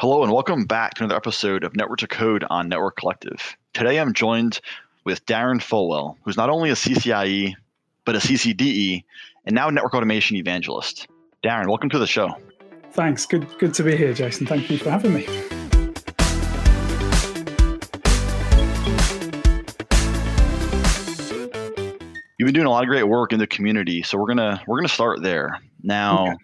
Hello and welcome back to another episode of Network to Code on Network Collective. Today I'm joined with Darren Fulwell, who's not only a CCIE, but a CCDE, and now a network automation evangelist. Darren, welcome to the show. Thanks. Good, good to be here, Jason. Thank you for having me. You've been doing a lot of great work in the community, so we're gonna we're gonna start there. Now, okay.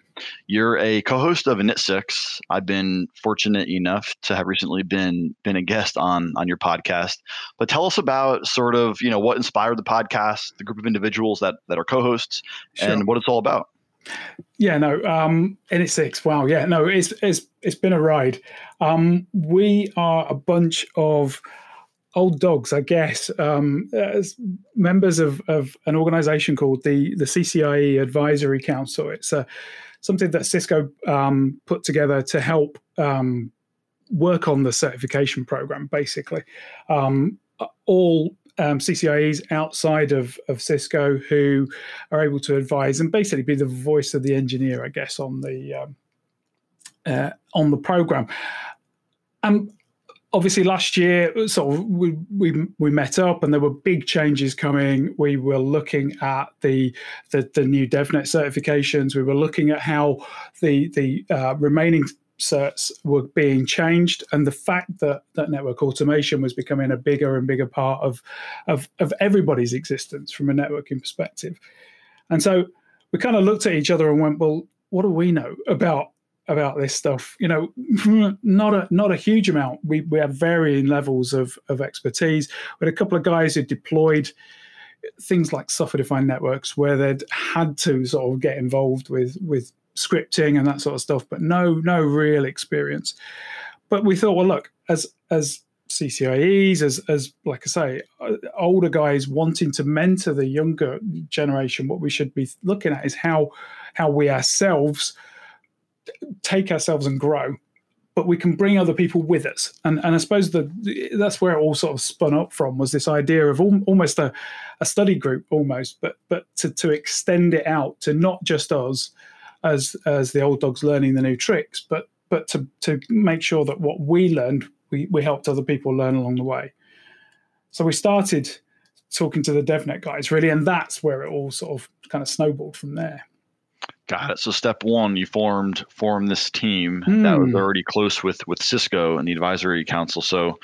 you're a co-host of NIT6. I've been fortunate enough to have recently been been a guest on on your podcast. But tell us about sort of you know what inspired the podcast, the group of individuals that that are co-hosts, sure. and what it's all about. Yeah, no, um, NIT6. Wow, yeah, no, it's it's it's been a ride. Um, we are a bunch of old dogs, I guess, um, as members of, of an organization called the, the CCIE Advisory Council. It's uh, something that Cisco um, put together to help um, work on the certification program, basically. Um, all um, CCIEs outside of, of Cisco who are able to advise and basically be the voice of the engineer, I guess, on the um, uh, on the program. Obviously last year sort of we, we we met up and there were big changes coming. We were looking at the the, the new devnet certifications. We were looking at how the the uh, remaining certs were being changed. And the fact that that network automation was becoming a bigger and bigger part of of, of everybody's existence from a networking perspective. And so we kind of looked at each other and went well what do we know about about this stuff. You know, not a not a huge amount. We we have varying levels of of expertise. Had a couple of guys who deployed things like software defined networks where they'd had to sort of get involved with with scripting and that sort of stuff, but no no real experience. But we thought, well, look, as as CCIEs, as as like I say, uh, older guys wanting to mentor the younger generation, what we should be looking at is how how we ourselves take ourselves and grow but we can bring other people with us. And and i suppose that that's where it all sort of spun up from was this idea of al- almost a, a study group almost but but to, to extend it out to not just us as as the old dogs learning the new tricks but but to to make sure that what we learned we, we helped other people learn along the way. So we started talking to the devnet guys really and that's where it all sort of kind of snowballed from there Got it. So step one, you formed formed this team mm. that was hmm. already close with with Cisco and the advisory council. So,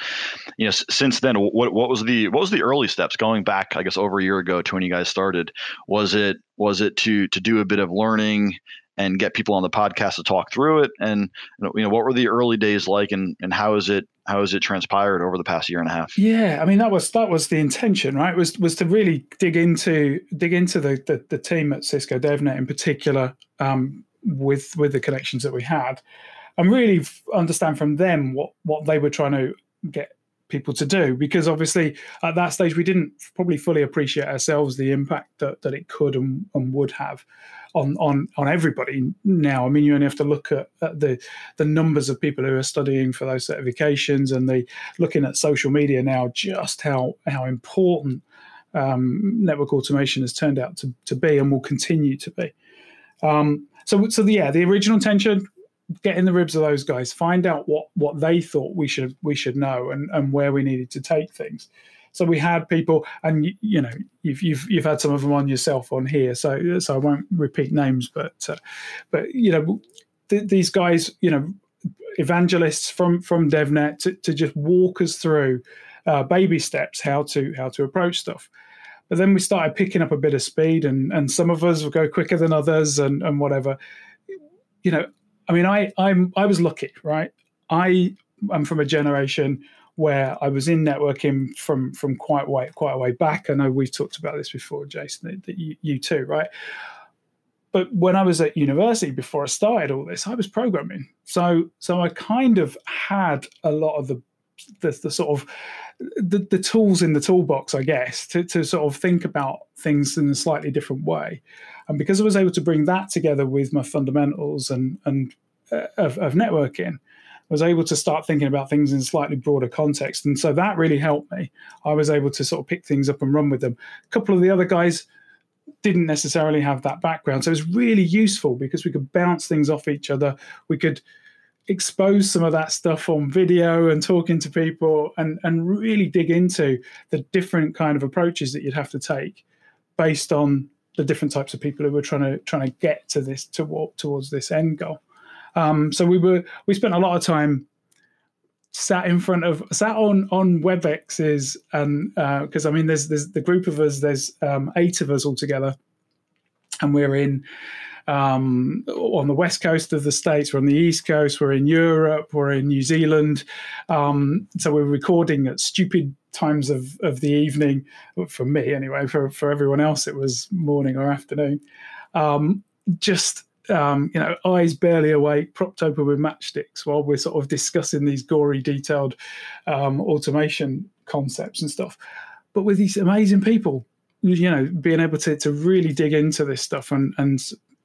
you know, s- since then, what what was the what was the early steps going back? I guess over a year ago to when you guys started. Was it was it to to do a bit of learning and get people on the podcast to talk through it? And you know, what were the early days like, and and how is it how has it transpired over the past year and a half? Yeah, I mean that was that was the intention, right? Was was to really dig into dig into the the, the team at Cisco DevNet in particular, um, with with the connections that we had, and really understand from them what what they were trying to get people to do because obviously at that stage we didn't probably fully appreciate ourselves the impact that, that it could and, and would have on on on everybody now. I mean, you only have to look at, at, the the numbers of people who are studying for those certifications, and the looking at social media now, just how how important um, network automation has turned out to, to be and will continue to be. Um, so, so the, yeah, the original intention, get in the ribs of those guys, find out what what they thought we should we should know, and and where we needed to take things. So we had people, and you, you know, you've, you've you've had some of them on yourself on here, so so I won't repeat names, but uh, but you know, th- these guys, you know, evangelists from from DevNet to, to just walk us through uh, baby steps how to how to approach stuff. But then we started picking up a bit of speed, and and some of us will go quicker than others, and and whatever. You know, I mean, I I'm I was lucky, right? I am from a generation where I was in networking from from quite way quite a way back. I know we've talked about this before, Jason, that, that you, you too, right? But when I was at university before I started all this, I was programming. So so I kind of had a lot of the the, the sort of the, the tools in the toolbox, I guess, to, to sort of think about things in a slightly different way. And because I was able to bring that together with my fundamentals and and uh, of, of networking, was able to start thinking about things in slightly broader context. And so that really helped me. I was able to sort of pick things up and run with them. A couple of the other guys didn't necessarily have that background. So it was really useful because we could bounce things off each other. We could expose some of that stuff on video and talking to people and and really dig into the different kind of approaches that you'd have to take based on the different types of people who were trying to trying to get to this to walk towards this end goal. Um, so we were we spent a lot of time sat in front of sat on on WebExes and because uh, I mean there's there's the group of us there's um, eight of us all together and we're in um, on the west coast of the states, we're on the east coast, we're in Europe, we're in New Zealand. Um, so we're recording at stupid times of, of the evening, for me anyway. For for everyone else, it was morning or afternoon. Um, just um, you know, eyes barely awake, propped open with matchsticks while we're sort of discussing these gory, detailed um, automation concepts and stuff. But with these amazing people, you know, being able to to really dig into this stuff and and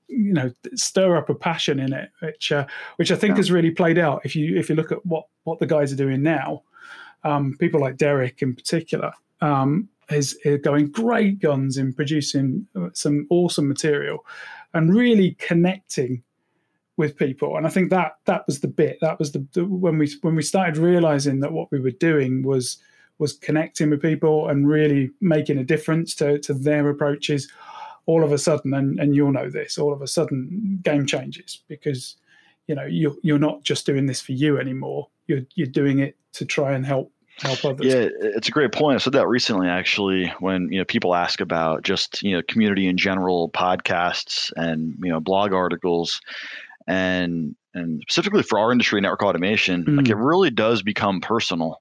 you know stir up a passion in it, which uh, which I think yeah. has really played out. If you if you look at what what the guys are doing now, um, people like Derek in particular. Um, is, is going great guns in producing uh, some awesome material and really connecting with people and i think that that was the bit that was the, the, when we when we started realizing that what we were doing was was connecting with people and really making a difference to to their approaches all of a sudden, and, and you'll know this, all of a sudden game changes because you know you're you're not just doing this for you anymore. You're you're doing it to try and help help others. Yeah, it's a great point. I said that recently actually when you know people ask about just you know community in general, podcasts and you know blog articles, and and specifically for our industry, network automation, mm. like it really does become personal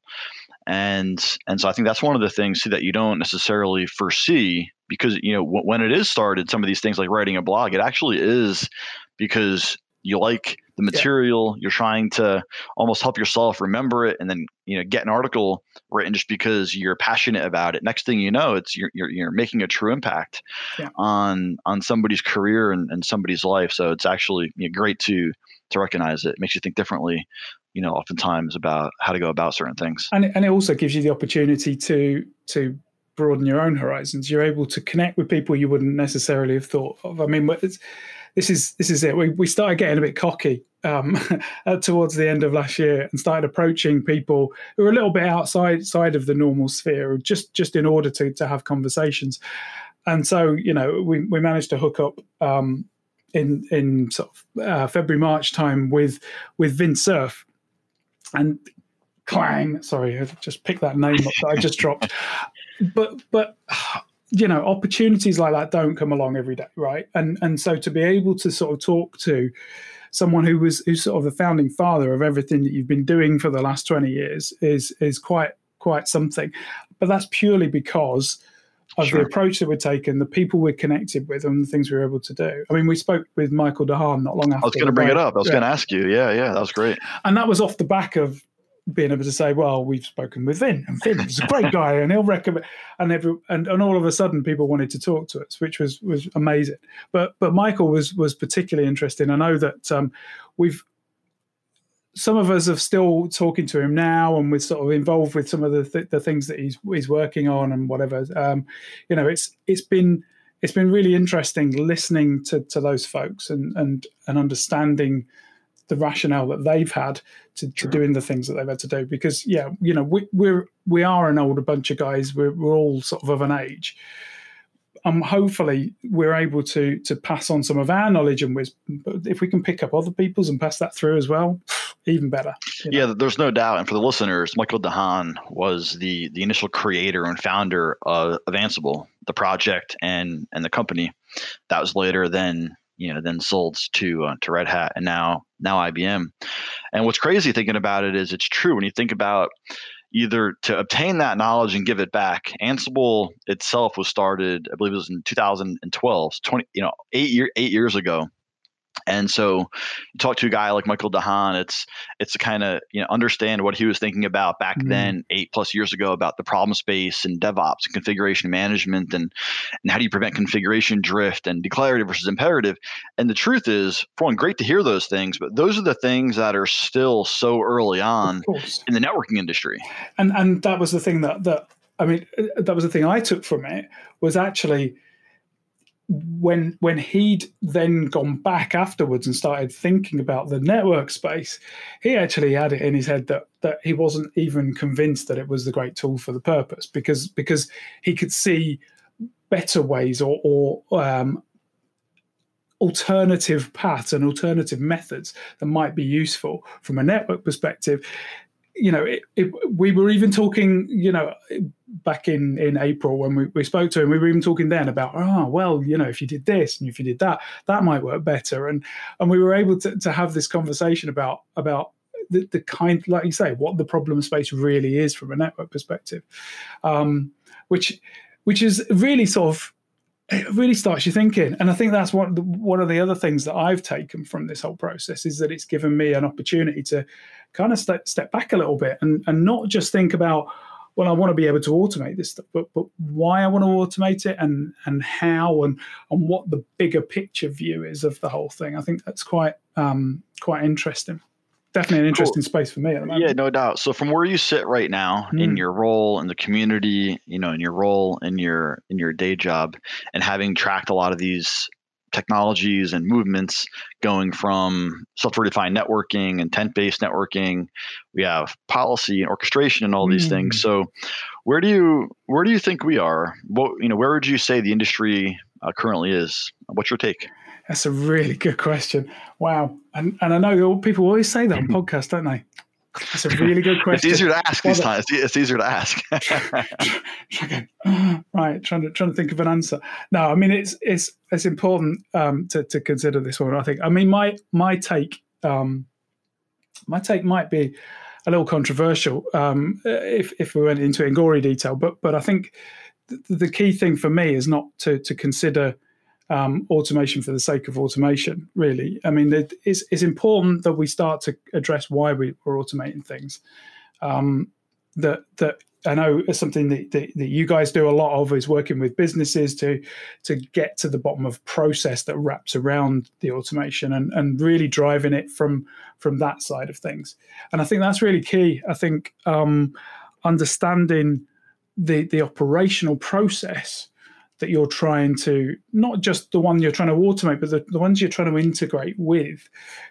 and and so I think that's one of the things too, that you don't necessarily foresee because you know w- when it is started, some of these things like writing a blog, it actually is because you like the material yeah. you're trying to almost help yourself remember it and then you know get an article written just because you're passionate about it next thing you know it's you're you're, you're making a true impact yeah. on on somebody's career and, and somebody's life so it's actually you know, great to to recognize it. it makes you think differently you know, oftentimes about how to go about certain things. And it, and it also gives you the opportunity to to broaden your own horizons. You're able to connect with people you wouldn't necessarily have thought of. I mean, this is this is it. We we started getting a bit cocky um, towards the end of last year and started approaching people who are a little bit outside side of the normal sphere, just just in order to to have conversations. And so, you know, we we managed to hook up. Um, in in sort of uh, February March time with with Vint Cerf, and clang. Sorry, I just picked that name up that I just dropped. But but you know, opportunities like that don't come along every day, right? And and so to be able to sort of talk to someone who was who's sort of the founding father of everything that you've been doing for the last 20 years is is quite quite something. But that's purely because of sure. the approach that we're taking, the people we're connected with, and the things we were able to do. I mean, we spoke with Michael DeHaan not long after. I was going to bring it up. I was yeah. going to ask you. Yeah, yeah, that was great. And that was off the back of being able to say, "Well, we've spoken with Vin, and Vin's a great guy, and he'll recommend." And every and, and all of a sudden, people wanted to talk to us, which was was amazing. But but Michael was was particularly interesting. I know that um, we've some of us are still talking to him now, and we're sort of involved with some of the th- the things that he's he's working on and whatever. Um, you know, it's it's been it's been really interesting listening to to those folks and and and understanding the rationale that they've had to, to doing the things that they've had to do. Because yeah, you know, we, we're we are an older bunch of guys. We're we're all sort of of an age um, hopefully we're able to to pass on some of our knowledge and wisdom. But if we can pick up other people's and pass that through as well, even better. know? Yeah, there's no doubt. And for the listeners, Michael DeHaan was the the initial creator and founder of, of Ansible, the project and and the company that was later then you know then sold to uh, to Red Hat and now now IBM. And what's crazy thinking about it is it's true when you think about either to obtain that knowledge and give it back. Ansible itself was started, I believe it was in 2012, 20, you know, eight year eight years ago. And so you talk to a guy like Michael DeHaan, it's it's to kind of you know understand what he was thinking about back mm-hmm. then, eight plus years ago, about the problem space and DevOps and configuration management and and how do you prevent configuration drift and declarative versus imperative. And the truth is, for one, great to hear those things, but those are the things that are still so early on in the networking industry. And and that was the thing that that I mean that was the thing I took from it was actually when when he'd then gone back afterwards and started thinking about the network space, he actually had it in his head that that he wasn't even convinced that it was the great tool for the purpose because because he could see better ways or, or um, alternative paths and alternative methods that might be useful from a network perspective you know, it, it, we were even talking, you know, back in in April when we, we spoke to him, we were even talking then about, oh, well, you know, if you did this and if you did that, that might work better, and and we were able to to have this conversation about about the, the kind, like you say, what the problem space really is from a network perspective, um, which which is really sort of it really starts you thinking. And I think that's one one of the other things that I've taken from this whole process is that it's given me an opportunity to kind of step, step back a little bit and, and not just think about, well, I want to be able to automate this stuff, but but why I want to automate it and and how and and what the bigger picture view is of the whole thing. I think that's quite um, quite interesting definitely an interesting cool. space for me Yeah, no doubt. So from where you sit right now mm. in your role in the community, you know, in your role in your in your day job, and having tracked a lot of these technologies and movements going from software-defined networking, and intent-based networking, we have policy and orchestration and all mm. these things. Mm. So where do you where do you think we are? What you know, where would you say the industry uh, currently is? What's your take? That's a really good question. Wow. And, and I know people always say that on podcasts, don't they? That's a really good question. it's easier to ask these times. It's easier to ask. right, trying to trying to think of an answer. No, I mean it's it's it's important um, to to consider this one. I think. I mean my my take um, my take might be a little controversial um, if if we went into it in gory detail, but but I think the, the key thing for me is not to to consider um, automation for the sake of automation, really. I mean, it, it's, it's, important that we start to address why we, are automating things. Um, that that I know is something that, that, that, you guys do a lot of is working with businesses to to get to the bottom of process that wraps around the automation and, and really driving it from from that side of things. And I think that's really key. I think um, understanding the the operational process that you're trying to not just the one you're trying to automate, but the, the ones you're trying to integrate with,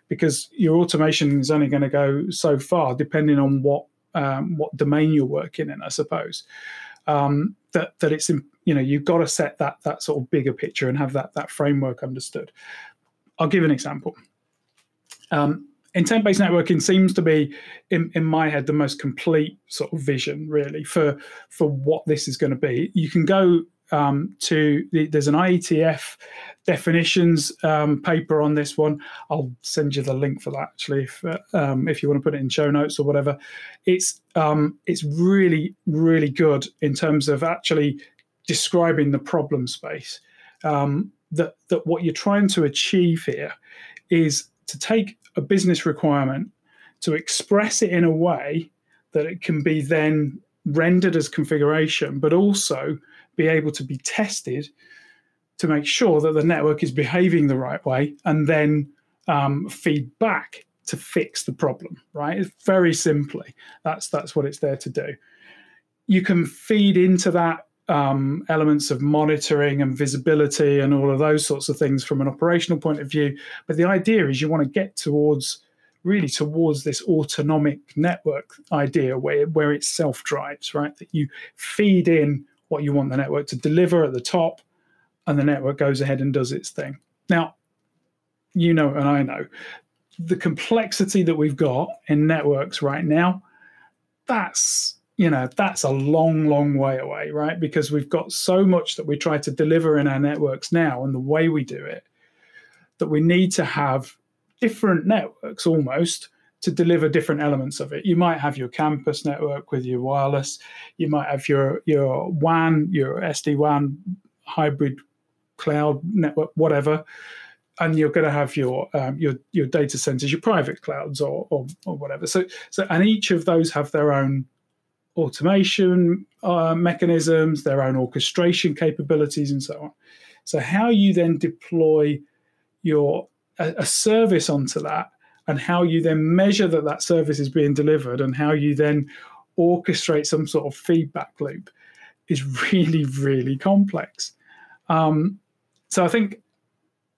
because your automation is only going to go so far depending on what um, what domain you're working in, I suppose. Um, that that it's you know you've got to set that that sort of bigger picture and have that that framework understood. I'll give an example. Um, intent-based networking seems to be in, in my head the most complete sort of vision really for for what this is going to be you can go um, to the, there's an IETF definitions um, paper on this one. I'll send you the link for that actually, if uh, um, if you want to put it in show notes or whatever. It's um, it's really really good in terms of actually describing the problem space. Um, that that what you're trying to achieve here is to take a business requirement to express it in a way that it can be then rendered as configuration, but also be able to be tested to make sure that the network is behaving the right way and then um, feed back to fix the problem right? Very simply that's that's what it's there to do. You can feed into that um, elements of monitoring and visibility and all of those sorts of things from an operational point of view but the idea is you want to get towards really towards this autonomic network idea where, where it self drives right? That you feed in what you want the network to deliver at the top, and the network goes ahead and does its thing. Now, you know, and I know the complexity that we've got in networks right now, that's you know that's a long long way away right because we've got so much that we try to deliver in our networks now and the way we do it that we need to have different networks almost to deliver different elements of it. You might have your campus network with your wireless. You might have your your WAN, your SD WAN hybrid cloud network, whatever. And you're going to have your um, your your data centers, your private clouds, or, or, or whatever. So so and each of those have their own automation uh, mechanisms, their own orchestration capabilities, and so on. So how you then deploy your a, a service onto that and how you then measure that that service is being delivered and how you then orchestrate some sort of feedback loop is really really complex um, so I think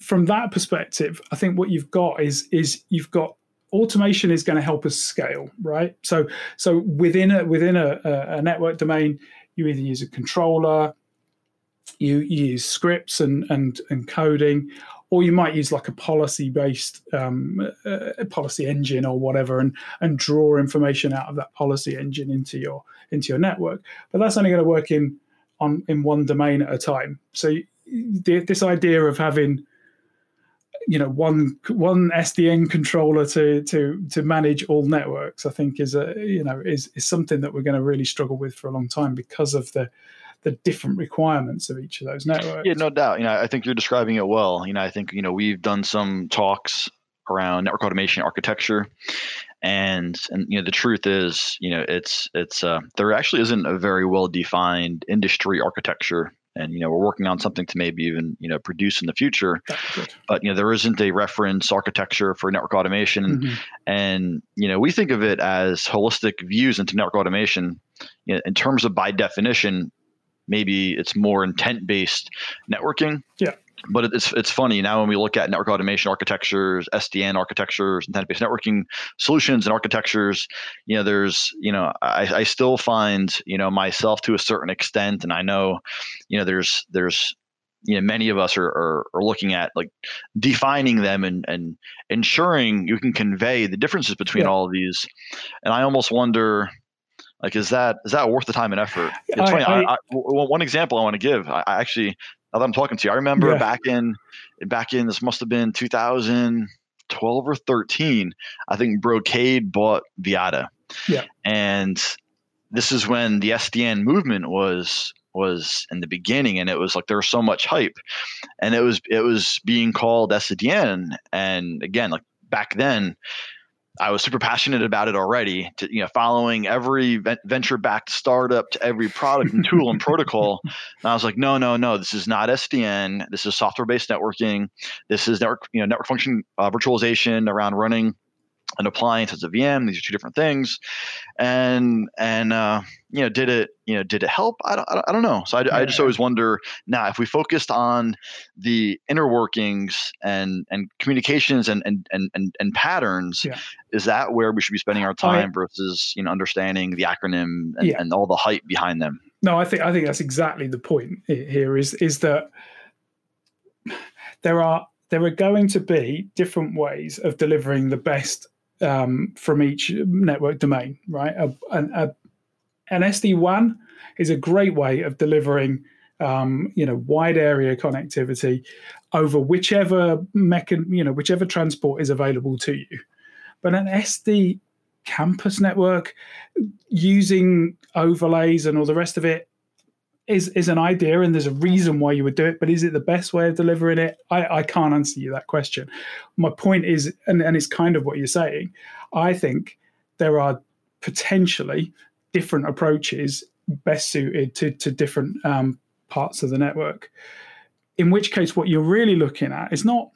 from that perspective, I think what you've got is is you've got automation is going to help us scale, right? So so within a within a, a network domain, you either use a controller, you, you use scripts and and and coding, or you might use like a policy based um, uh, policy engine or whatever and and draw information out of that policy engine into your into your network. But that's only going to work in on in one domain at a time. So the, this idea of having you know one one SDN controller to to to manage all networks I think is a you know is is something that we're going to really struggle with for a long time because of the the different requirements of each of those networks. Yeah, no doubt. You know, I think you're describing it well. You know, I think you know we've done some talks around network automation architecture, and and you know the truth is, you know, it's it's uh, there actually isn't a very well defined industry architecture and you know we're working on something to maybe even you know produce in the future but you know there isn't a reference architecture for network automation mm-hmm. and you know we think of it as holistic views into network automation you know, in terms of by definition maybe it's more intent based networking. Yeah. But it's it's funny now when we look at network automation architectures, SDN architectures, intent-based networking solutions and architectures. You know, there's you know I, I still find you know myself to a certain extent, and I know you know there's there's you know many of us are, are, are, looking at like defining them and, and ensuring you can convey the differences between yeah. all of these and i almost wonder like, is that is that worth the time and effort? It's I, funny. I, I, one example I want to give. I, actually, now that I'm talking to you, I remember yeah. back in back in this must have been 2012 or 13. I think Brocade bought Vyatta. Yeah, and this is when the SDN movement was was in the beginning and it was like there was so much hype and it was it was being called SDN and again like back then I was super passionate about it already. To, you know, following every venture-backed startup to every product and tool and protocol. And I was like, no, no, no. This is not SDN. This is software-based networking. This is network, you know, network function uh, virtualization around running an appliance as a VM. These are two different things, and and uh, you know, did it you know did it help? I don't I don't know. So I, yeah. I just always wonder now if we focused on the inner workings and and communications and and and and, and patterns, yeah. is that where we should be spending our time I, versus you know understanding the acronym and, yeah. and all the hype behind them? No, I think I think that's exactly the point here. Is is that there are there are going to be different ways of delivering the best um, from each network domain, right? A, a, an SD WAN is a great way of delivering, um, you know, wide area connectivity over whichever mechan, you know, whichever transport is available to you. But an SD campus network using overlays and all the rest of it is is an idea and there's a reason why you would do it but is it the best way of delivering it? I, I can't answer you that question. My point is and, and it's kind of what you're saying i think there are potentially different approaches best suited to, to different um, parts of the network. In which case what you're really looking at is not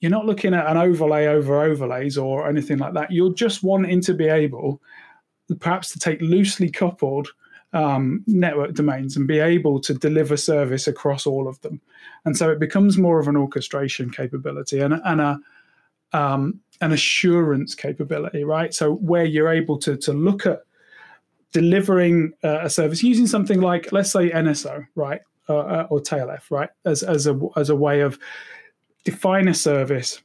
you're not looking at an overlay over overlays or anything like that. You're just wanting to be able perhaps to take loosely coupled um, network domains and be able to deliver service across all of them. And so it becomes more of an orchestration capability and, and a um, an assurance capability, right? So where you're able to to look at delivering uh, a service using something like, let's say, NSO, right, uh, uh or Tail-f, right, as as a as a way of define a service.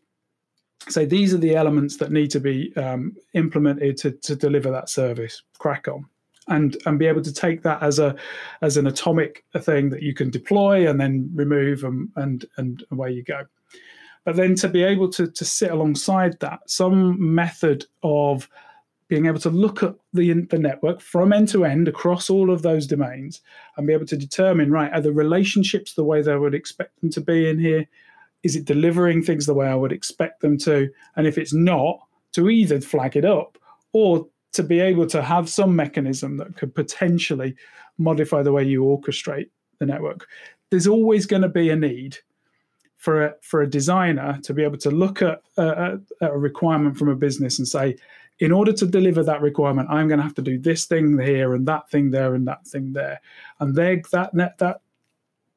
Say these are the elements that need to be um, implemented to, to deliver that service. Crack on and and be able to take that as a as an atomic thing that you can deploy and then remove and and and away you go. But then to be able to to sit alongside that some method of being able to look at the, the network from end to end across all of those domains and be able to determine right are the relationships the way they would expect them to be in here? Is it delivering things the way i would expect them to? And if it's not to either flag it up or to be able to have some mechanism that could potentially modify the way you orchestrate the network. There's always going to be a need for a, for a designer to be able to look at a, a requirement from a business and say, in order to deliver that requirement, I'm going to have to do this thing here and that thing there and that thing there, and they that that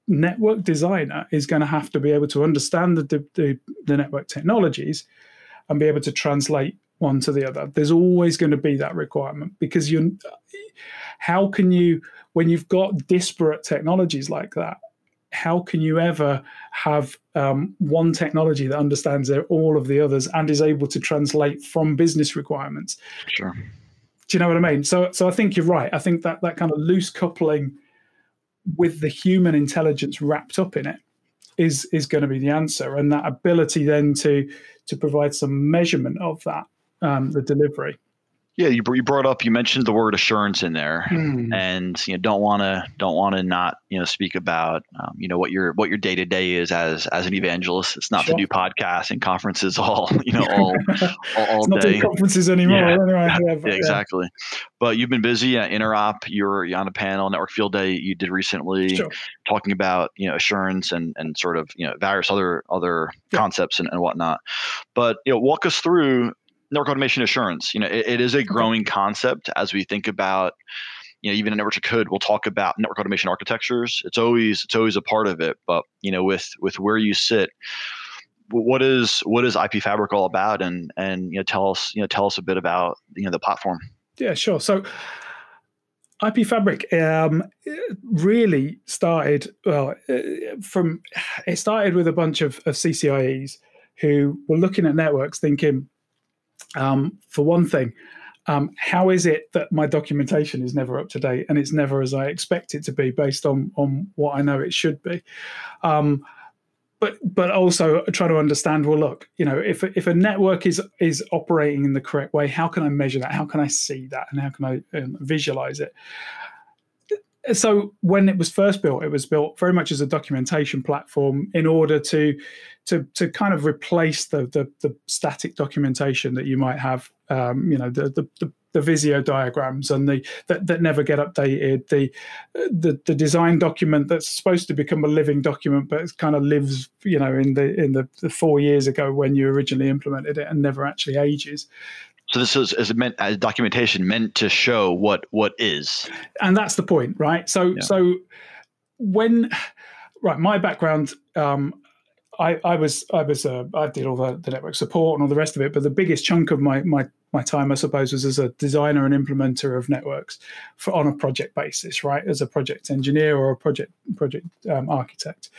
network designer is going to have to be able to understand the, the, the network technologies and be able to translate one to the other. There's always going to be that requirement because you how can you when you've got disparate technologies like that how can you ever have um, one technology that understands all of the others and is able to translate from business requirements? Sure. Do you know what i mean? So so i think you're right. I think that that kind of loose coupling with the human intelligence wrapped up in it is is going to be the answer. And that ability then to to provide some measurement of that um, the delivery yeah, you, you brought up you mentioned the word assurance in there, mm. and you know don't want to don't want to not you know speak about um, you know what your what your day to day is as as an evangelist. It's not sure. to do podcasts and conferences all you know all all, all not day conferences anymore. Yeah, anyway. yeah, exactly. But you've been busy at Interop. You're, you're on a panel, Network Field Day you did recently, sure. talking about you know assurance and and sort of you know various other other yeah. concepts and, and whatnot. But you know walk us through network automation assurance. You know, it, it is a growing concept as we think about, you know, even in Network Code, we'll talk about network automation architectures. It's always it's always a part of it. But you know, with with where you sit, what is what is IP Fabric all about? And and you know, tell us you know tell us a bit about you know the platform. Yeah, sure. So. IP Fabric um, really started well uh, from it started with a bunch of, of CCIEs who were looking at networks thinking, um, for one thing, um, how is it that my documentation is never up to date and it's never as I expect it to be based on on what I know it should be? Um, but but also try to understand. Well, look, you know, if if a network is is operating in the correct way, how can I measure that? How can I see that? And how can I um, visualize it? So when it was first built, it was built very much as a documentation platform in order to to to kind of replace the the, the static documentation that you might have, um, you know, the, the, the the Visio diagrams and the that, that never get updated, the, the the design document that's supposed to become a living document, but it kind of lives, you know, in the in the, the four years ago when you originally implemented it and never actually ages. So this is, is meant as documentation meant to show what what is, and that's the point, right? So yeah. so when right, my background, um, I, I was I was uh, I did all the, the network support and all the rest of it, but the biggest chunk of my my my time, I suppose, was as a designer and implementer of networks for, on a project basis, right? As a project engineer or a project project um, architect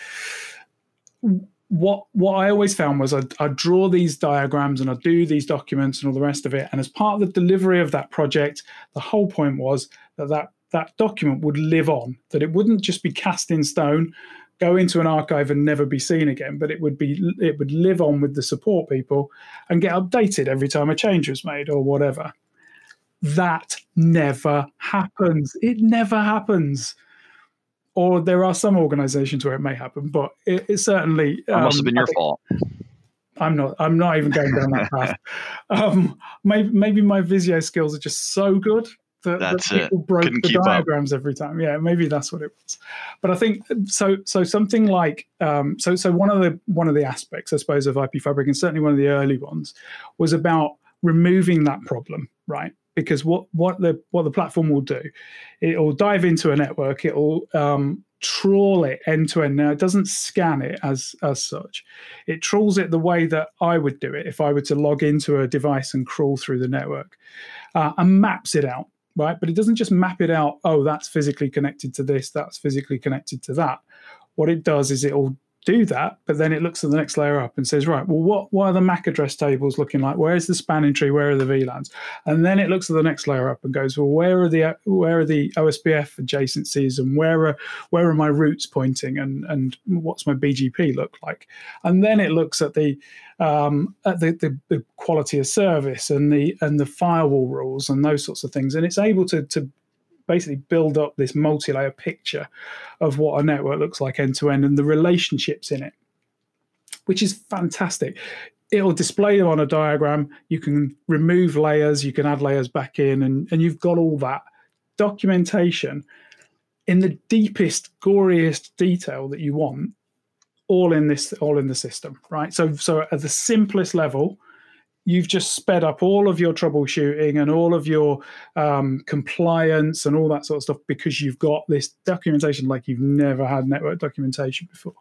what what I always found was I'd, I'd, draw these diagrams and I'd do these documents and all the rest of it. And as part of the delivery of that project, the whole point was that that, that document would live on, that it wouldn't just be cast in stone, go into an archive and never be seen again, but it would be it would live on with the support people and get updated every time a change was made or whatever. That never happens. It never happens or there are some organizations where it may happen, but it, it certainly um, must have been your fault. I'm not. I'm not even going down that path. Um, maybe, maybe my Visio skills are just so good that, that people it. broke Couldn't the diagrams up. every time. Yeah, maybe that's what it was. But I think so. So something like um, so. So one of the one of the aspects, I suppose, of IP Fabric, and certainly one of the early ones, was about removing that problem. Right because what what the what the platform will do, it will dive into a network. It will um, trawl it end to end. Now it doesn't scan it as as such. It trawls it the way that I would do it if I were to log into a device and crawl through the network, uh, and maps it out. Right, but it doesn't just map it out. Oh, that's physically connected to this. That's physically connected to that. What it does is it will do that, but then it looks at the next layer up and says, right, well, what, what are the MAC address tables looking like? Where's the spanning tree? Where are the VLANs? And then it looks at the next layer up and goes, well, where are the where are the OSPF adjacencies and where are where are my routes pointing and and what's my BGP look like? And then it looks at the um, at the, the, the quality of service and the and the firewall rules and those sorts of things, and it's able to to basically build up this multi-layer picture of what a network looks like end to end and the relationships in it, which is fantastic. It'll display them on a diagram. You can remove layers, you can add layers back in, and, and you've got all that documentation in the deepest, goriest detail that you want, all in this, all in the system, right? So, so at the simplest level, you've just sped up all of your troubleshooting and all of your um, compliance and all that sort of stuff because you've got this documentation like you've never had network documentation before.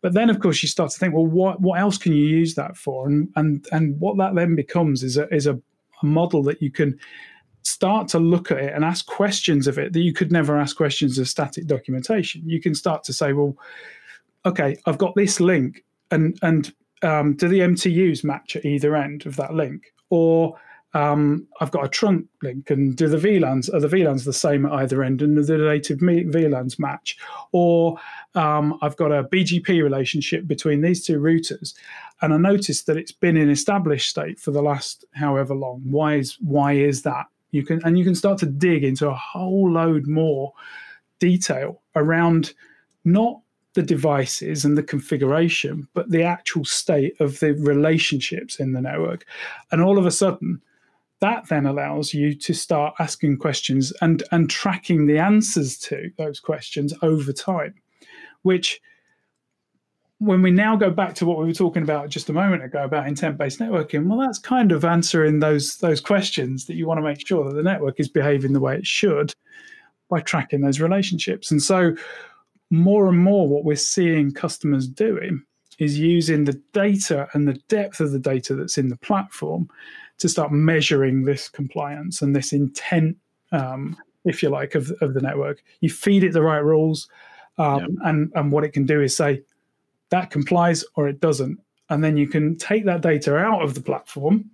But then, of course, you start to think, well, what what else can you use that for? And and and what that then becomes is a is a, a model that you can start to look at it and ask questions of it that you could never ask questions of static documentation. You can start to say, well, okay, I've got this link, and and um, do the MTUs match at either end of that link, or um, I've got a trunk link, and do the VLANs are the VLANs the same at either end, and the native VLANs match? Or um, I've got a BGP relationship between these two routers, and I noticed that it's been in established state for the last however long. Why is why is that? You can and you can start to dig into a whole load more detail around not the devices and the configuration, but the actual state of the relationships in the network. And all of a sudden, that then allows you to start asking questions and and tracking the answers to those questions over time which when we now go back to what we were talking about just a moment ago about intent-based networking well that's kind of answering those those questions that you want to make sure that the network is behaving the way it should by tracking those relationships and so more and more what we're seeing customers doing is using the data and the depth of the data that's in the platform to start measuring this compliance and this intent, um, if you like, of, of the network. You feed it the right rules, um, yep. and and what it can do is say that complies or it doesn't, and then you can take that data out of the platform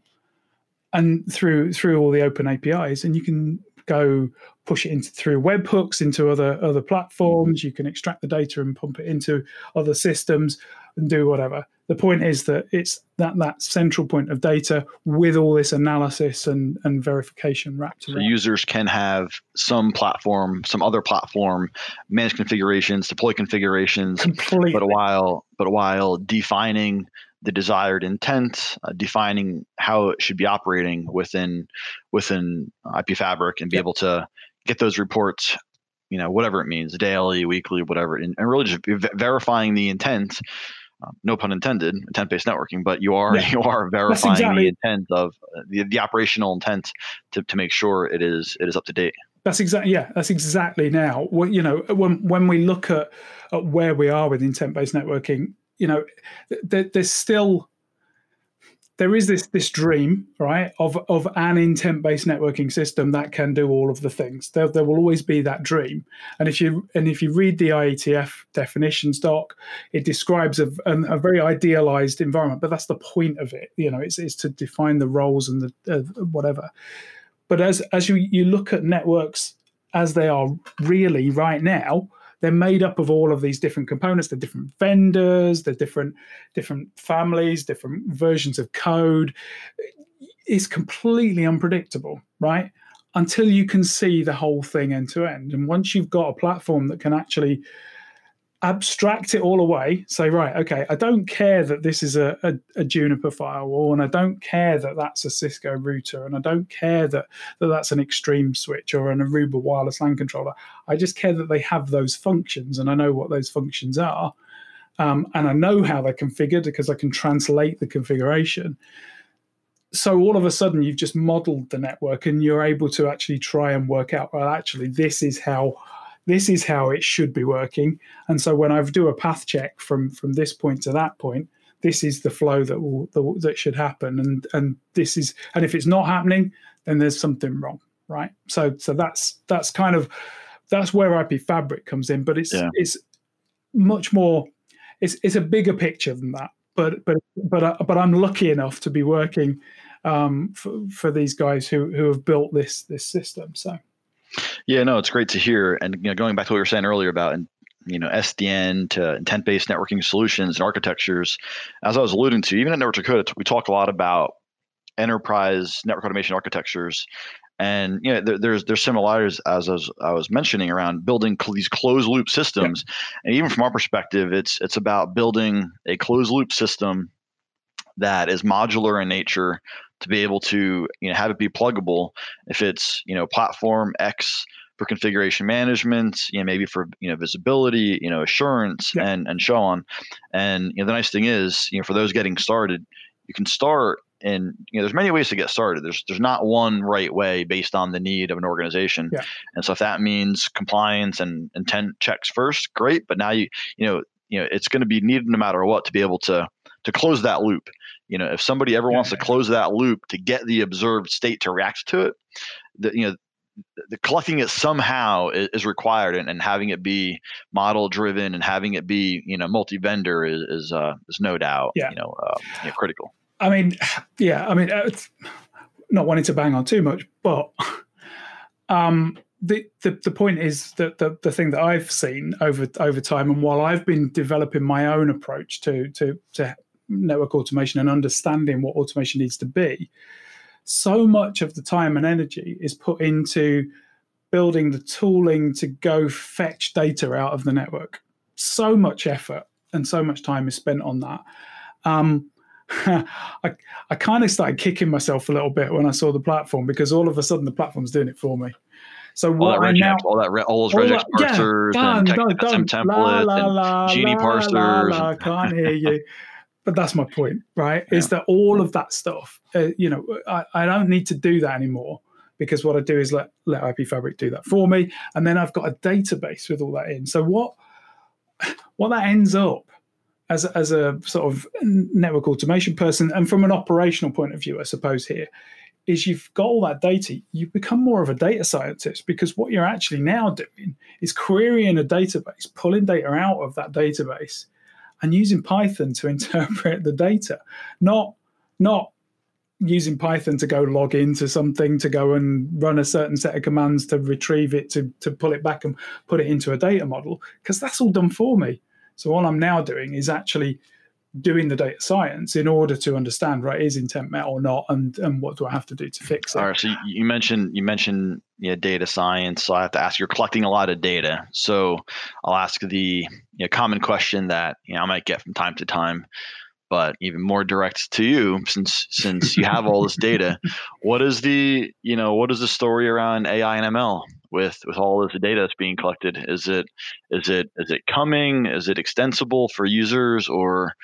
and through through all the open APIs, and you can go push it into through webhooks into other other platforms. Mm-hmm. You can extract the data and pump it into other systems and do whatever the point is that it's that that central point of data with all this analysis and, and verification wrapped around. So users can have some platform, some other platform, manage configurations, deploy configurations, Completely. but while but a while defining the desired intent, uh, defining how it should be operating within within IP Fabric, and be yep. able to get those reports you know whatever it means daily weekly whatever and, and really just verifying the intent um, no pun intended, intent-based networking, but you are yeah. you are verifying exactly, the intent of uh, the, the operational intent to, to make sure it is it is up to date. That's exactly yeah. That's exactly now. Well, you know, when when we look at, at where we are with intent-based networking, you know, th- there's still there is this this dream, right, of of an intent based networking system that can do all of the things. There, there will always be that dream, and if you and if you read the IETF definitions doc, it describes a, a, a very idealized environment. But that's the point of it. You know, it's it's to define the roles and the uh, whatever. But as as you you look at networks as they are really right now, they're made up of all of these different components. They're different vendors they're different different families different versions of code. It's completely unpredictable right? Until you can see the whole thing end to end. And once you've got a platform that can actually abstract it all away say right okay i don't care that this is a, a, a, juniper firewall and i don't care that that's a cisco router and i don't care that, that that's an extreme switch or an aruba wireless lan controller. I just care that they have those functions and i know what those functions are um, and i know how they're configured because i can translate the configuration. So all of a sudden you've just modeled the network and you're able to actually try and work out well actually this is how this is how it should be working. And so when I do a path check from from this point to that point, this is the flow that will that, that should happen. And and this is and if it's not happening, then there's something wrong, right? So so that's that's kind of that's where IP Fabric comes in, but it's yeah. it's much more. It's it's a bigger picture than that. But but but uh, but I'm lucky enough to be working um, for, for these guys who who have built this this system. So yeah, no, it's great to hear. And you know, going back to what we were saying earlier about and you know SDN to intent-based networking solutions and architectures, as I was alluding to, even at Network to Code, we talk a lot about enterprise network automation architectures. And you know, there, there's there's similarities as I was, I was mentioning around building cl- these closed loop systems, and even from our perspective, it's it's about building a closed loop system that is modular in nature to be able to you know have it be pluggable if it's you know platform X for configuration management, you know maybe for you know visibility, you know assurance, yeah. and and so on. And you know the nice thing is you know for those getting started, you can start and you know there's many ways to get started there's there's not one right way based on the need of an organization yeah. and so if that means compliance and intent checks first great but now you you know you know it's going to be needed no matter what to be able to to close that loop. You know if somebody ever wants to close that loop to get the observed state to react to it that you know the collecting it somehow is, is required and, and, having it be model driven and having it be you know multi-vendor is is, uh, is no doubt yeah. you know, uh, you know critical. I mean, yeah, I mean, uh, not wanting to bang on too much, but um, the, the the point is that the, the thing that I've seen over over time, and while I've been developing my own approach to to to network automation and understanding what automation needs to be, so much of the time and energy is put into building the tooling to go fetch data out of the network. So much effort and so much time is spent on that. Um, I, I kind of started kicking myself a little bit when I saw the platform because all of a sudden the platform's doing it for me. So what all that now, all that all those regex parsers yeah, and done, done, templates la, la, and Genie parsers. La, can't hear you. but that's my point, right? Yeah. Is that all of that stuff? Uh, you know, I, I don't need to do that anymore because what I do is let let IP Fabric do that for me, and then I've got a database with all that in. So what what that ends up as as a sort of network automation person, and from an operational point of view, I suppose here is you've got all that data, you become more of a data scientist because what you're actually now doing is querying a database, pulling data out of that database, and using Python to interpret the data, not not using Python to go log into something, to go and run a certain set of commands to retrieve it, to, to pull it back and put it into a data model, because that's all done for me. So all I'm now doing is actually doing the data science in order to understand right is intent met or not and and what do i have to do to fix it? All right so you mentioned you mentioned yeah, data science so i have to ask you're collecting a lot of data. So i'll ask the you know, common question that you know i might get from time to time but even more direct to you since since you have all this data what is the you know what is the story around ai and ml with with all of the data that's being collected is it is it is it coming? Is it extensible for users or,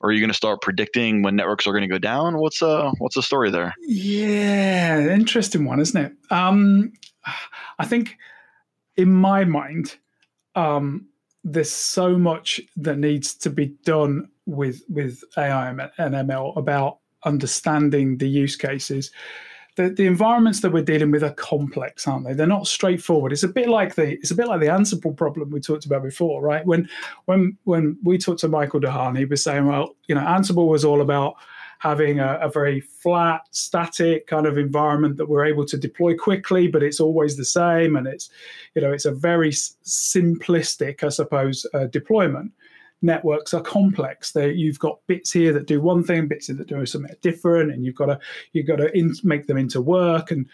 or are you going to start predicting when networks are going to go down? What's uh what's the story there? Yeah interesting one isn't it? Um i think in my mind um there's so much that needs to be done with with AI and ML about understanding the use cases the, the environments that we're dealing with are complex, aren't they? They're not straightforward. It's a bit like the it's a bit like the Ansible problem we talked about before, right? When when when we talked to Michael DeHaan, he was saying, well, you know, Ansible was all about having a, a, very flat, static kind of environment that we're able to deploy quickly, but it's always the same, and it's you know it's a very simplistic, I suppose, uh, deployment networks are complex. They, you've got bits here that do one thing, bits here that do something different, and you've got to you've got to in, make them into work. And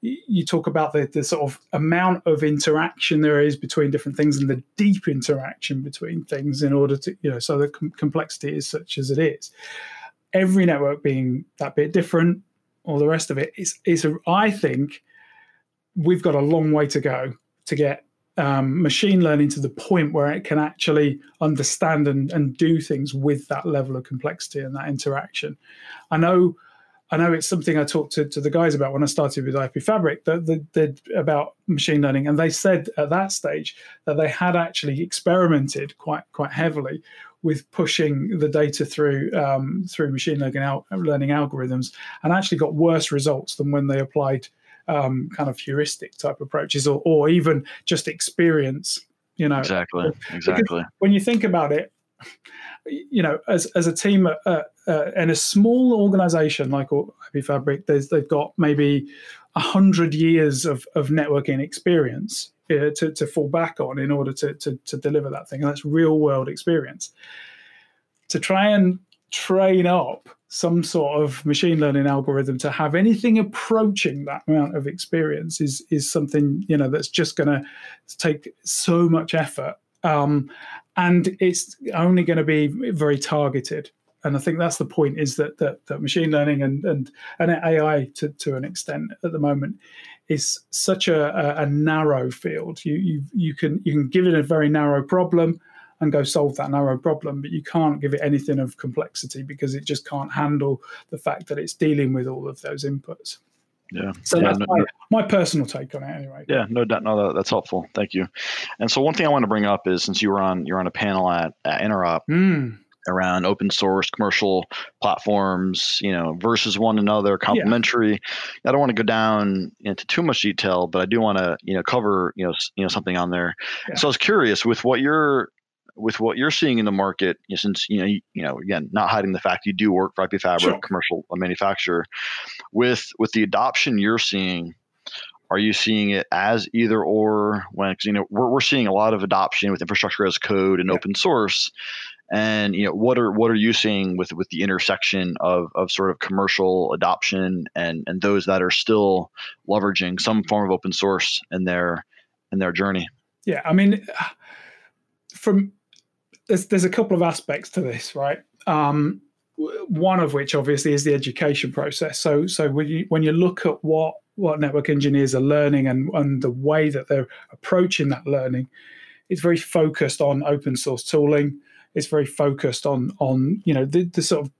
you talk about the, the sort of amount of interaction there is between different things and the deep interaction between things in order to you know so the com- complexity is such as it is. Every network being that bit different, all the rest of it is is a, I think we've got a long way to go to get um, machine learning to the point where it can actually understand and, and do things with that level of complexity and that interaction. I know, I know it's something I talked to, to the guys about when I started with IP Fabric that, that, that about machine learning, and they said at that stage that they had actually experimented quite quite heavily with pushing the data through um, through machine learning, al- learning algorithms, and actually got worse results than when they applied um, kind of heuristic type approaches or, or even just experience you know. Exactly exactly. when you think about it you know as, as a team uh, uh, in a small organization like IP Fabric there's they've got maybe a hundred years of, of networking experience uh, to, to fall back on in order to, to, to deliver that thing and that's real world experience. To try and train up some sort of machine learning algorithm to have anything approaching that amount of experience is is something you know that's just going to take so much effort um, and it's only going to be very targeted and I think that's the point is that that, that machine learning and, and and AI to, to an extent at the moment is such a, a, a narrow field. You you you can you can give it a very narrow problem, and go solve that narrow problem. But you can't give it anything of complexity because it just can't handle the fact that it's dealing with all of those inputs. Yeah. So yeah, that's no, my, my, personal take on it, anyway. Yeah, no doubt. No, that's helpful. Thank you. And so one thing I want to bring up is since you were on you're on a panel at, at Interop mm. around open source commercial platforms, you know, versus one another, complementary. Yeah. I don't want to go down into too much detail, but I do want to you know cover you know you know something on there. Yeah. So I was curious with what you're with what you're seeing in the market, you know, since you know, you, you, know, again, not hiding the fact you do work for IP Fabric, sure. commercial uh, manufacturer, with with the adoption you're seeing, are you seeing it as either or? When cause, you know we're we're seeing a lot of adoption with infrastructure as code and yeah. open source, and you know what are what are you seeing with with the intersection of of sort of commercial adoption and and those that are still leveraging some form of open source in their in their journey? Yeah, I mean, from there's there's a couple of aspects to this, right? Um, one of which obviously is the education process. So so when you when you look at what what network engineers are learning and and the way that they're approaching that learning, it's very focused on open source tooling. It's very focused on on you know the, the sort of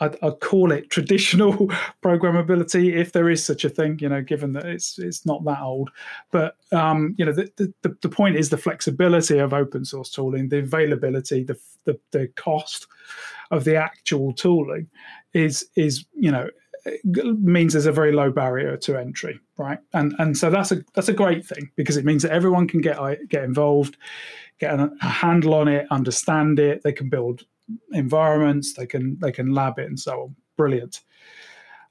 I'd, I'd, call it traditional programmability if there is such a thing you know given that it's it's not that old. But um, you know the, the, the point is the flexibility of open source tooling the availability the, the, the cost of the actual tooling is is you know means there's a very low barrier to entry right? And and so that's a that's a great thing because it means that everyone can get get involved get a, a handle on it understand it. They can build environments. They can they can lab it and so on. Brilliant.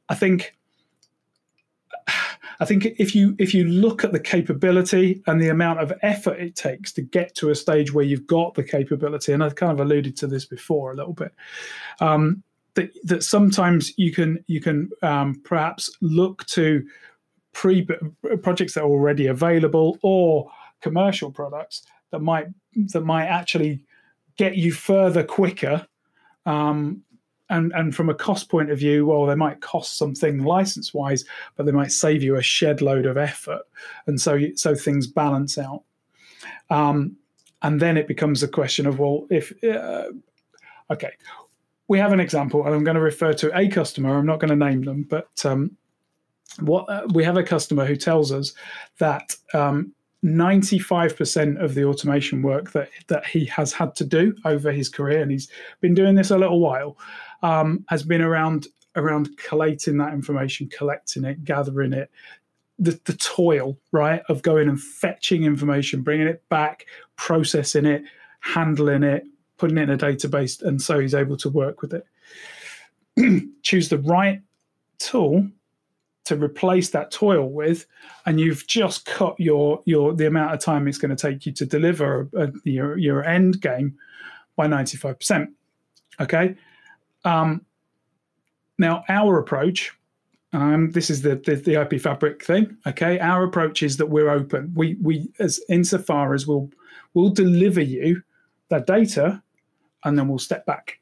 I think I think if you if you look at the capability and the amount of effort it takes to get to a stage where you've got the capability, and I've kind of alluded to this before a little bit, um, that that sometimes you can you can um, perhaps look to pre projects that are already available or commercial products that might that might actually get you further quicker. Um, and and from a cost point of view, well, they might cost something license wise, but they might save you a shed load of effort, and so so things balance out. Um, and then it becomes a question of well, if uh, okay, we have an example, and I'm going to refer to a customer. I'm not going to name them, but um, what uh, we have a customer who tells us that um, 95% of the automation work that, that he has had to do over his career, and he's been doing this a little while, um, has been around around collating that information, collecting it, gathering it, the, the toil, right, of going and fetching information, bringing it back, processing it, handling it, putting it in a database, and so he's able to work with it. Choose the right tool to replace that toil with, and you've just cut your your the amount of time it's going to take you to deliver a, a, your your end game by ninety five percent. Okay. Um, now our approach, um, this is the, the, the IP Fabric thing. Okay, our approach is that we're open. We we as insofar as we'll we'll deliver you that data, and then we'll step back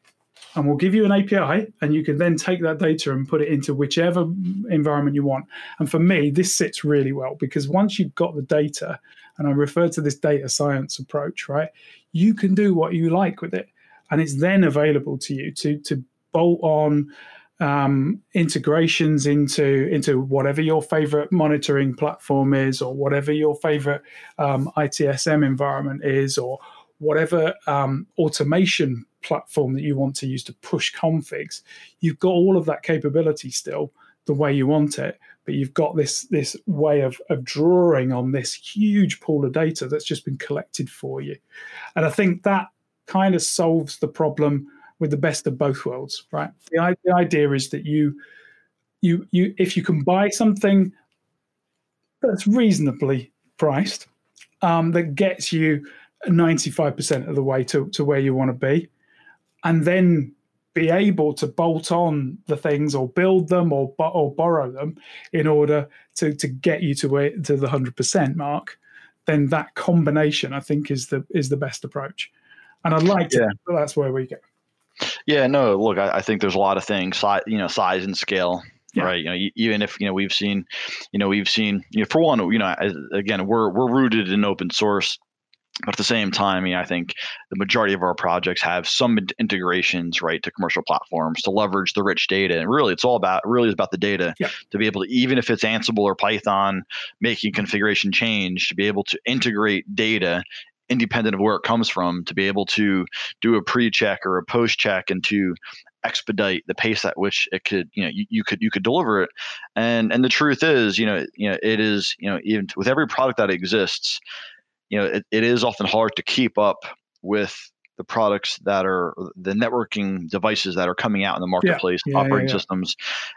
and we'll give you an API, and you can then take that data and put it into whichever environment you want. And for me, this sits really well because once you've got the data, and I refer to this data science approach, right? You can do what you like with it, and it's then available to you to to bolt on um, integrations into into whatever your favorite monitoring platform is, or whatever your favorite um, ITSM environment is, or whatever um, automation platform that you want to use to push configs, you've got all of that capability still the way you want it, but you've got this this way of, of drawing on this huge pool of data that's just been collected for you. And I think that kind of solves the problem with the best of both worlds, right? The, the idea is that you you you if you can buy something that's reasonably priced, um, that gets you 95% of the way to, to where you want to be, and then be able to bolt on the things or build them or or borrow them in order to to get you to to the hundred percent mark, then that combination I think is the is the best approach. And I'd like to. Yeah. that's where we go. Yeah. No. Look, I, I think there's a lot of things. Size, you know, size and scale. Yeah. right you know even if you know we've seen you know we've seen you know for one you know again we're we're rooted in open source but at the same time, I, mean, I think the majority of our projects have some integrations, right, to commercial platforms to leverage the rich data. And really, it's all about really is about the data yeah. to be able to, even if it's Ansible or Python, making configuration change to be able to integrate data independent of where it comes from to be able to do a pre-check or a post-check and to expedite the pace at which it could you know you, you, could you could deliver it and and the truth is you know you know it is you know even with every product that exists you know, it, it is often hard to keep up with the products that are the networking devices that are coming out in the marketplace, yeah, yeah, operating yeah, systems.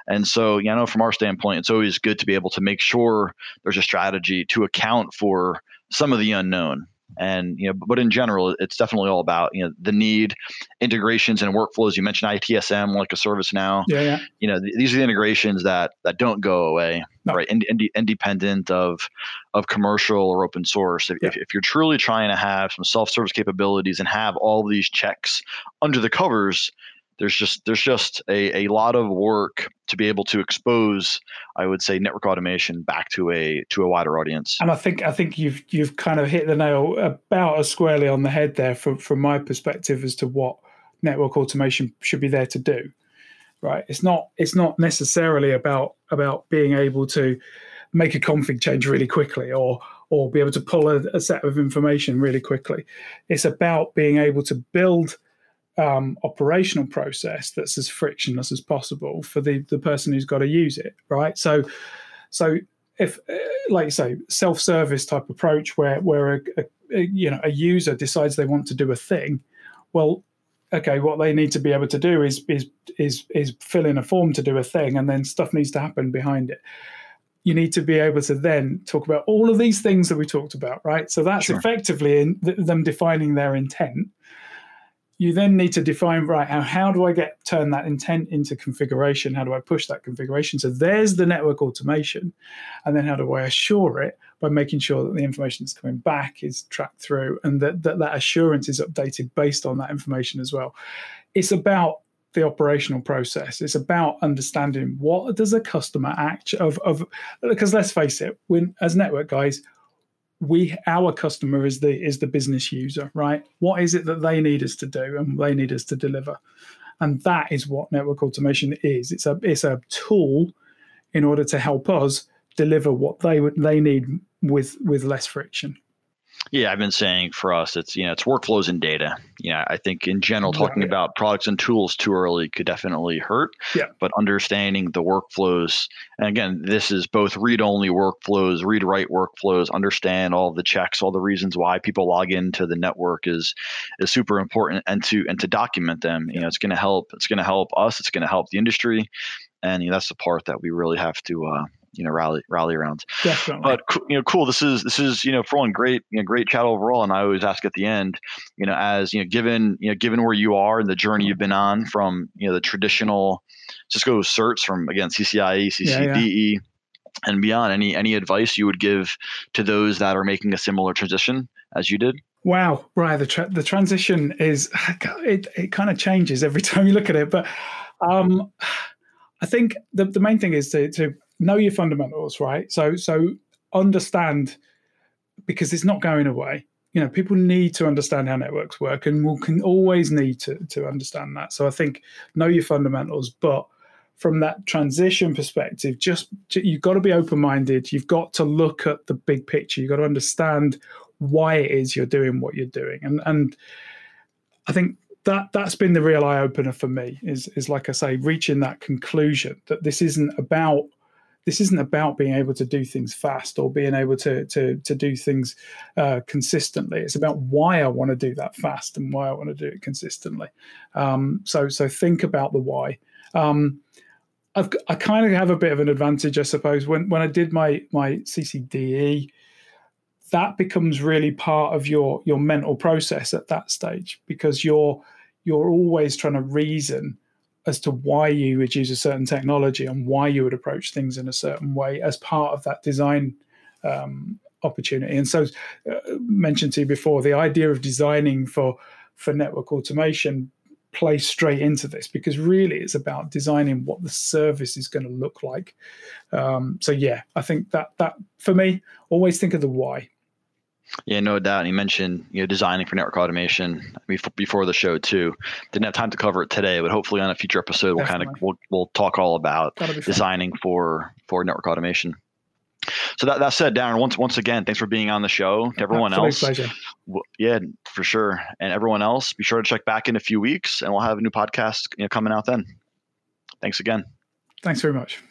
And so, you know, from our standpoint, it's always good to be able to make sure there's a strategy to account for some of the unknown and you know but in general it's definitely all about you know the need integrations and workflows you mentioned itsm like a ServiceNow yeah, yeah. you know th- these are the integrations that that don't go away no. right ind- ind- independent of of commercial or open source if, yeah. if, if you're truly trying to have some self-service capabilities and have all these checks under the covers there's just there's just a, a lot of work to be able to expose i would say network automation back to a to a wider audience. And i think i think you've you've kind of hit the nail about as squarely on the head there from from my perspective as to what network automation should be there to do right? It's not it's not necessarily about about being able to make a config change really quickly or or be able to pull a, a set of information really quickly. It's about being able to build um, operational process that's as frictionless as possible for the the person who's got to use it, right? So, so if, uh, like you say, self-service type approach where where a, a, a, you know a user decides they want to do a thing, well, okay, what they need to be able to do is is is is fill in a form to do a thing, and then stuff needs to happen behind it. You need to be able to then talk about all of these things that we talked about, right? So that's sure. effectively in th- them defining their intent you then need to define right how, how do i get turn that intent into configuration? How do i push that configuration? So there's the network automation. And then how do i assure it by making sure that the information that's coming back is tracked through and that that, that assurance is updated based on that information as well? It's about the operational process. It's about understanding what does a customer act of of because let's face it when as network guys we our customer is the is the business user right? What is it that they need us to do and they need us to deliver? And that is what network automation is. It's a it's a tool in order to help us deliver what they would they need with with less friction yeah, I've been saying for us, it's you know, it's workflows and data. Yeah, I think in general, talking about products and tools too early could definitely hurt. Yeah. But understanding the workflows, and again, this is both read-only workflows, read-write workflows. Understand all the checks, all the reasons why people log into the network is is super important, and to and to document them. You know, it's going to help. It's going to help us. It's going to help the industry, and you know, that's the part that we really have to. Uh, you know rally rally around. Definitely. But you know, cool. This is this is you know for one great you know great chat overall. And I always ask at the end, you know, as you know, given you know given where you are and the journey you've been on from you know the traditional Cisco certs from again CCIE, CCDE. Yeah, yeah. And beyond, any any advice you would give to those that are making a similar transition as you did? Wow, right. The tra- the transition is it it kind of changes every time you look at it, but um, I think the the main thing is to to know your fundamentals, right? So so understand because it's not going away. You know, people need to understand how networks work, and will can always need to to understand that. So I think know your fundamentals, but from that transition perspective, just you've got to be open minded. You've got to look at the big picture. You've got to understand why it is you're doing what you're doing, and and I think that that's been the real eye opener for me. Is is like I say, reaching that conclusion that this isn't about this isn't about being able to do things fast or being able to to to do things uh, consistently. It's about why I want to do that fast and why I want to do it consistently. Um, so so think about the why. Um, I've, I kind of have a bit of an advantage, I suppose. When when I did my my CCDE, that becomes really part of your your mental process at that stage because you're you're always trying to reason as to why you would use a certain technology and why you would approach things in a certain way as part of that design um, opportunity. And so, uh, mentioned to you before, the idea of designing for for network automation plays straight into this because really it's about designing what the service is going to look like. Um, so yeah, I think that that for me, always think of the why. Yeah, no doubt. And you mentioned you know designing for network automation before the show too. Didn't have time to cover it today, but hopefully on a future episode we'll kind of we'll, we'll talk all about designing for for network automation. So that, that said, Darren, once once again, thanks for being on the show. To everyone else, pleasure. yeah, for sure. And everyone else, be sure to check back in a few weeks, and we'll have a new podcast you know, coming out then. Thanks again. Thanks very much.